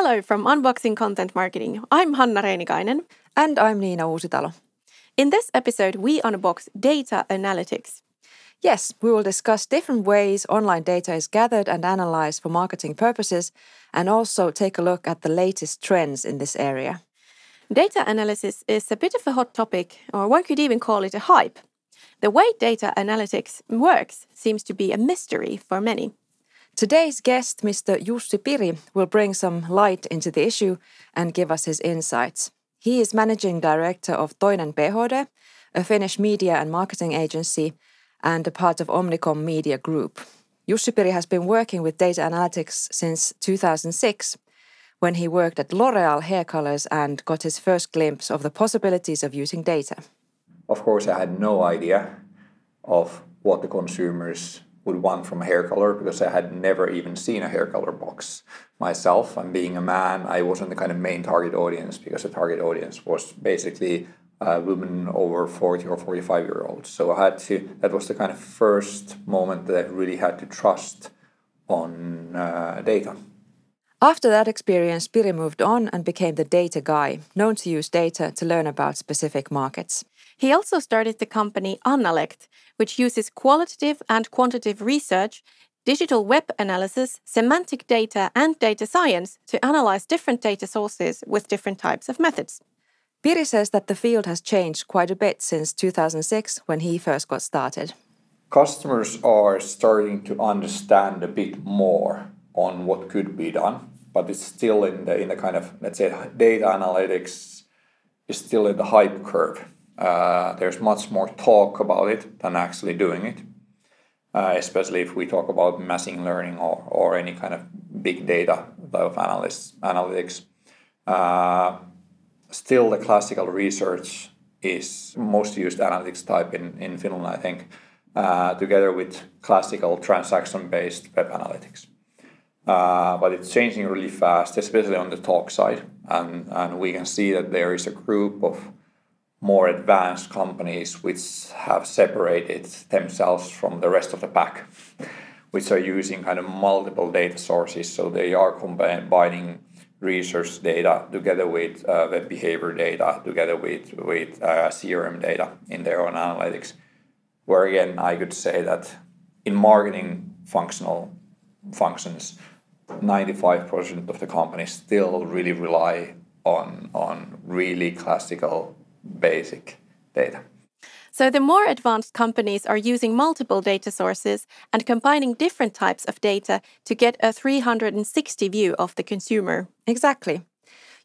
Hello from Unboxing Content Marketing. I'm Hanna Reinikainen. And I'm Niina Uusitalo. In this episode, we unbox data analytics. Yes, we will discuss different ways online data is gathered and analyzed for marketing purposes, and also take a look at the latest trends in this area. Data analysis is a bit of a hot topic, or one could even call it a hype. The way data analytics works seems to be a mystery for many. Today's guest, Mr. Jussi Piri, will bring some light into the issue and give us his insights. He is managing director of Toinen PHD, a Finnish media and marketing agency and a part of Omnicom Media Group. Jussi Piri has been working with data analytics since 2006 when he worked at L'Oreal Hair Colors and got his first glimpse of the possibilities of using data. Of course, I had no idea of what the consumers would want from hair color because I had never even seen a hair color box myself. And being a man, I wasn't the kind of main target audience because the target audience was basically uh, women over 40 or 45 year olds. So I had to, that was the kind of first moment that I really had to trust on uh, data. After that experience, Piri moved on and became the data guy, known to use data to learn about specific markets. He also started the company Analect, which uses qualitative and quantitative research, digital web analysis, semantic data, and data science to analyze different data sources with different types of methods. Piri says that the field has changed quite a bit since 2006 when he first got started. Customers are starting to understand a bit more on what could be done, but it's still in the in the kind of let's say data analytics is still in the hype curve. Uh, there's much more talk about it than actually doing it, uh, especially if we talk about machine learning or, or any kind of big data type of analysis, analytics. Uh, still the classical research is most used analytics type in, in Finland, I think, uh, together with classical transaction-based web analytics. Uh, but it's changing really fast, especially on the talk side. And, and we can see that there is a group of more advanced companies which have separated themselves from the rest of the pack, which are using kind of multiple data sources. So they are combining research data together with uh, web behavior data, together with, with uh, CRM data in their own analytics. Where again, I could say that in marketing functional functions, 95% of the companies still really rely on, on really classical basic data. So, the more advanced companies are using multiple data sources and combining different types of data to get a 360 view of the consumer. Exactly.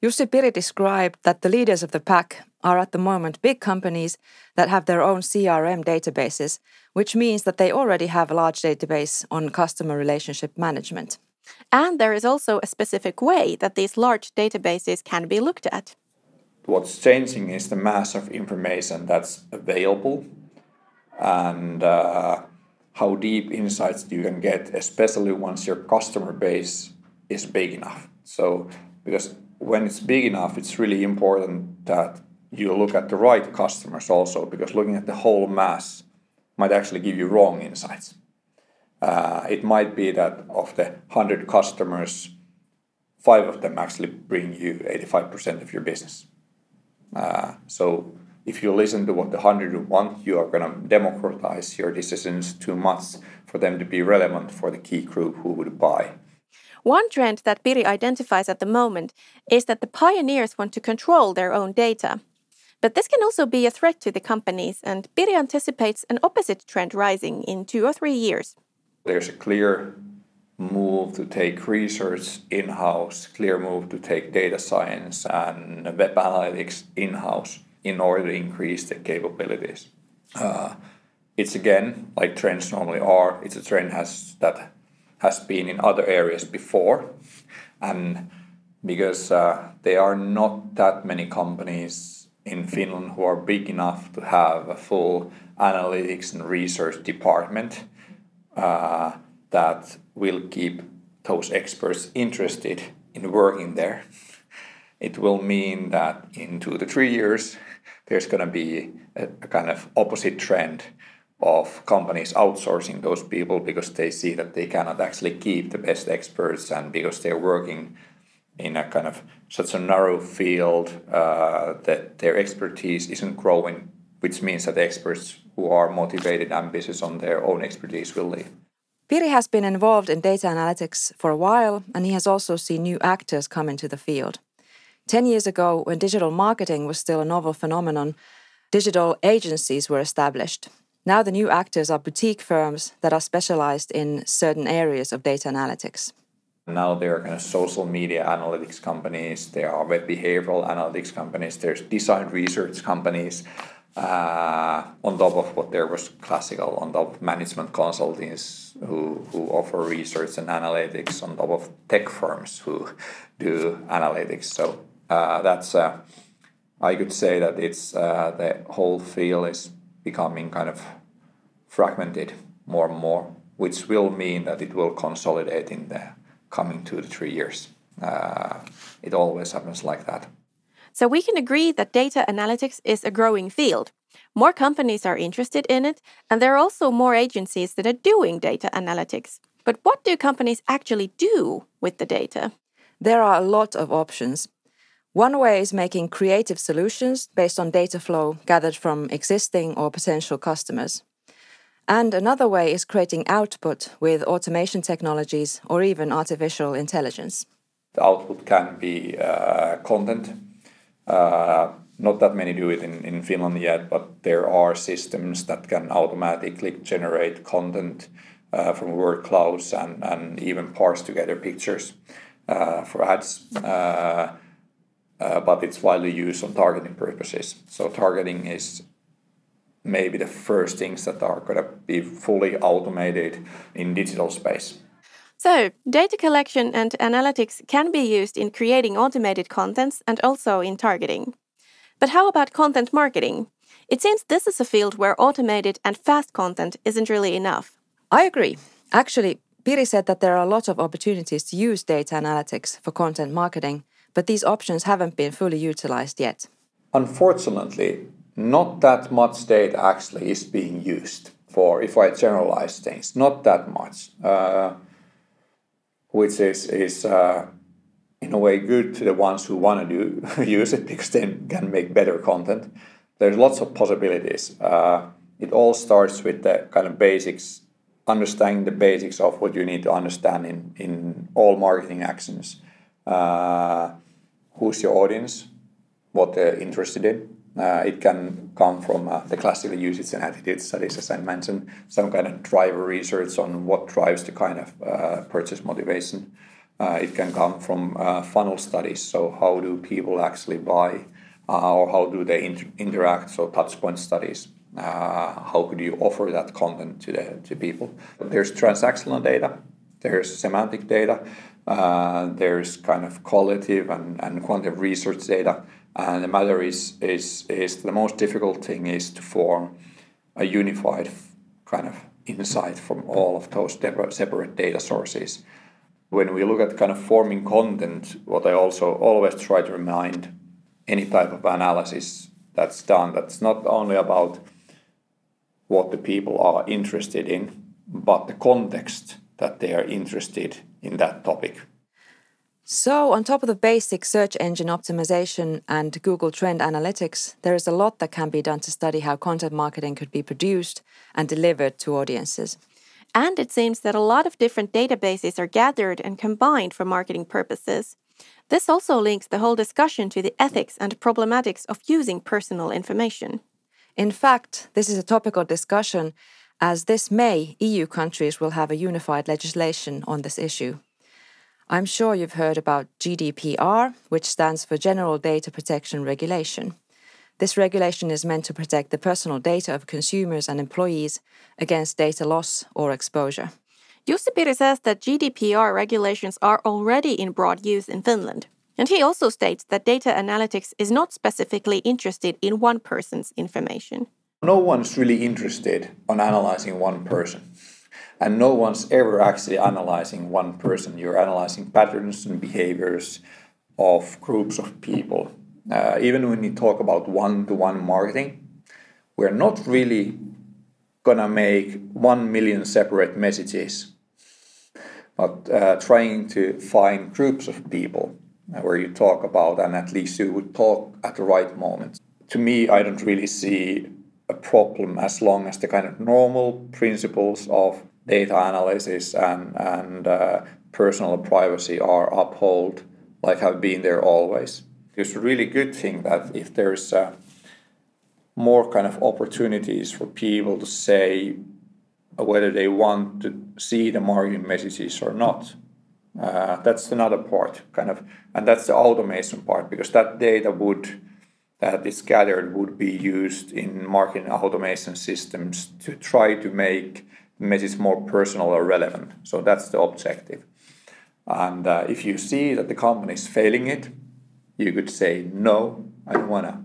Jussi Piri described that the leaders of the pack are at the moment big companies that have their own CRM databases, which means that they already have a large database on customer relationship management. And there is also a specific way that these large databases can be looked at what's changing is the mass of information that's available and uh, how deep insights you can get, especially once your customer base is big enough. So, because when it's big enough, it's really important that you look at the right customers also, because looking at the whole mass might actually give you wrong insights. Uh, it might be that of the 100 customers, five of them actually bring you 85% of your business uh, so if you listen to what the 100 want, you are going to democratize your decisions too much for them to be relevant for the key group who would buy. One trend that Piri identifies at the moment is that the pioneers want to control their own data. But this can also be a threat to the companies, and Piri anticipates an opposite trend rising in two or three years. There's a clear move to take research in house, clear move to take data science and web analytics in house in order to increase the capabilities. Uh, it's again like trends normally are. It's a trend has that has been in other areas before, and because uh, there are not that many companies in Finland who are big enough to have a full analytics and research department. Uh, that will keep those experts interested in working there. It will mean that in two to three years, there's going to be a, a kind of opposite trend of companies outsourcing those people because they see that they cannot actually keep the best experts and because they're working in a kind of such a narrow field uh, that their expertise isn't growing, which means that experts who are motivated, and ambitious on their own expertise will leave. Piri has been involved in data analytics for a while, and he has also seen new actors come into the field. Ten years ago, when digital marketing was still a novel phenomenon, digital agencies were established. Now, the new actors are boutique firms that are specialized in certain areas of data analytics. Now there are kind of social media analytics companies, there are web behavioral analytics companies, there's design research companies, uh, on top of what there was classical, on top of management consultants who, who offer research and analytics, on top of tech firms who do analytics. So uh, that's, uh, I could say that it's uh, the whole field is becoming kind of fragmented more and more, which will mean that it will consolidate in the coming two to three years. Uh, it always happens like that. So we can agree that data analytics is a growing field. More companies are interested in it, and there are also more agencies that are doing data analytics. But what do companies actually do with the data? There are a lot of options. One way is making creative solutions based on data flow gathered from existing or potential customers. And another way is creating output with automation technologies or even artificial intelligence. The output can be uh, content uh, not that many do it in, in Finland yet, but there are systems that can automatically generate content uh, from word clouds and, and even parse together pictures uh, for ads. Uh, uh, but it's widely used on targeting purposes. So targeting is maybe the first things that are going to be fully automated in digital space. So, data collection and analytics can be used in creating automated contents and also in targeting. But how about content marketing? It seems this is a field where automated and fast content isn't really enough. I agree. Actually, Piri said that there are a lot of opportunities to use data analytics for content marketing, but these options haven't been fully utilized yet. Unfortunately, not that much data actually is being used for, if I generalize things, not that much. Uh, which is is uh, in a way good to the ones who want to do use it because they can make better content. There's lots of possibilities. Uh, it all starts with the kind of basics, understanding the basics of what you need to understand in in all marketing actions. Uh, who's your audience? What they're interested in. Uh, it can come from uh, the classical usage and attitude studies, as I mentioned, some kind of driver research on what drives the kind of uh, purchase motivation. Uh, it can come from uh, funnel studies, so how do people actually buy uh, or how do they inter- interact, so touchpoint studies. how could you offer that content to, the, to people? There's transactional data, there's semantic data, there's kind of qualitative and, and quantitative research data and the matter is, is, is the most difficult thing is to form a unified kind of insight from all of those separate data sources. When we look at kind of forming content, what I also always try to remind any type of analysis that's done, that's not only about what the people are interested in, but the context that they are interested in that topic. So, on top of the basic search engine optimization and Google Trend Analytics, there is a lot that can be done to study how content marketing could be produced and delivered to audiences. And it seems that a lot of different databases are gathered and combined for marketing purposes. This also links the whole discussion to the ethics and problematics of using personal information. In fact, this is a topical discussion as this May, EU countries will have a unified legislation on this issue. I'm sure you've heard about GDPR, which stands for General Data Protection Regulation. This regulation is meant to protect the personal data of consumers and employees against data loss or exposure. Jussi Piri says that GDPR regulations are already in broad use in Finland. And he also states that data analytics is not specifically interested in one person's information. No one's really interested on analyzing one person and no one's ever actually analyzing one person. You're analyzing patterns and behaviors of groups of people. Uh, even when you talk about one to one marketing, we're not really gonna make one million separate messages, but uh, trying to find groups of people where you talk about, and at least you would talk at the right moment. To me, I don't really see a problem as long as the kind of normal principles of data analysis and, and uh, personal privacy are upheld like have been there always. It's a really good thing that if there's uh, more kind of opportunities for people to say whether they want to see the marketing messages or not. Uh, that's another part, kind of, and that's the automation part because that data would that is gathered would be used in marketing automation systems to try to make message more personal or relevant. So that's the objective. And uh, if you see that the company is failing it, you could say, no, I don't want to.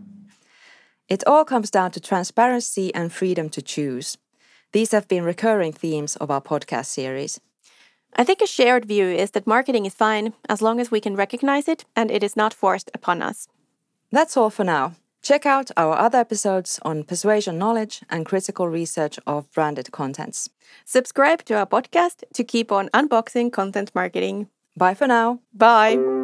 It all comes down to transparency and freedom to choose. These have been recurring themes of our podcast series. I think a shared view is that marketing is fine as long as we can recognize it and it is not forced upon us. That's all for now. Check out our other episodes on persuasion knowledge and critical research of branded contents. Subscribe to our podcast to keep on unboxing content marketing. Bye for now. Bye.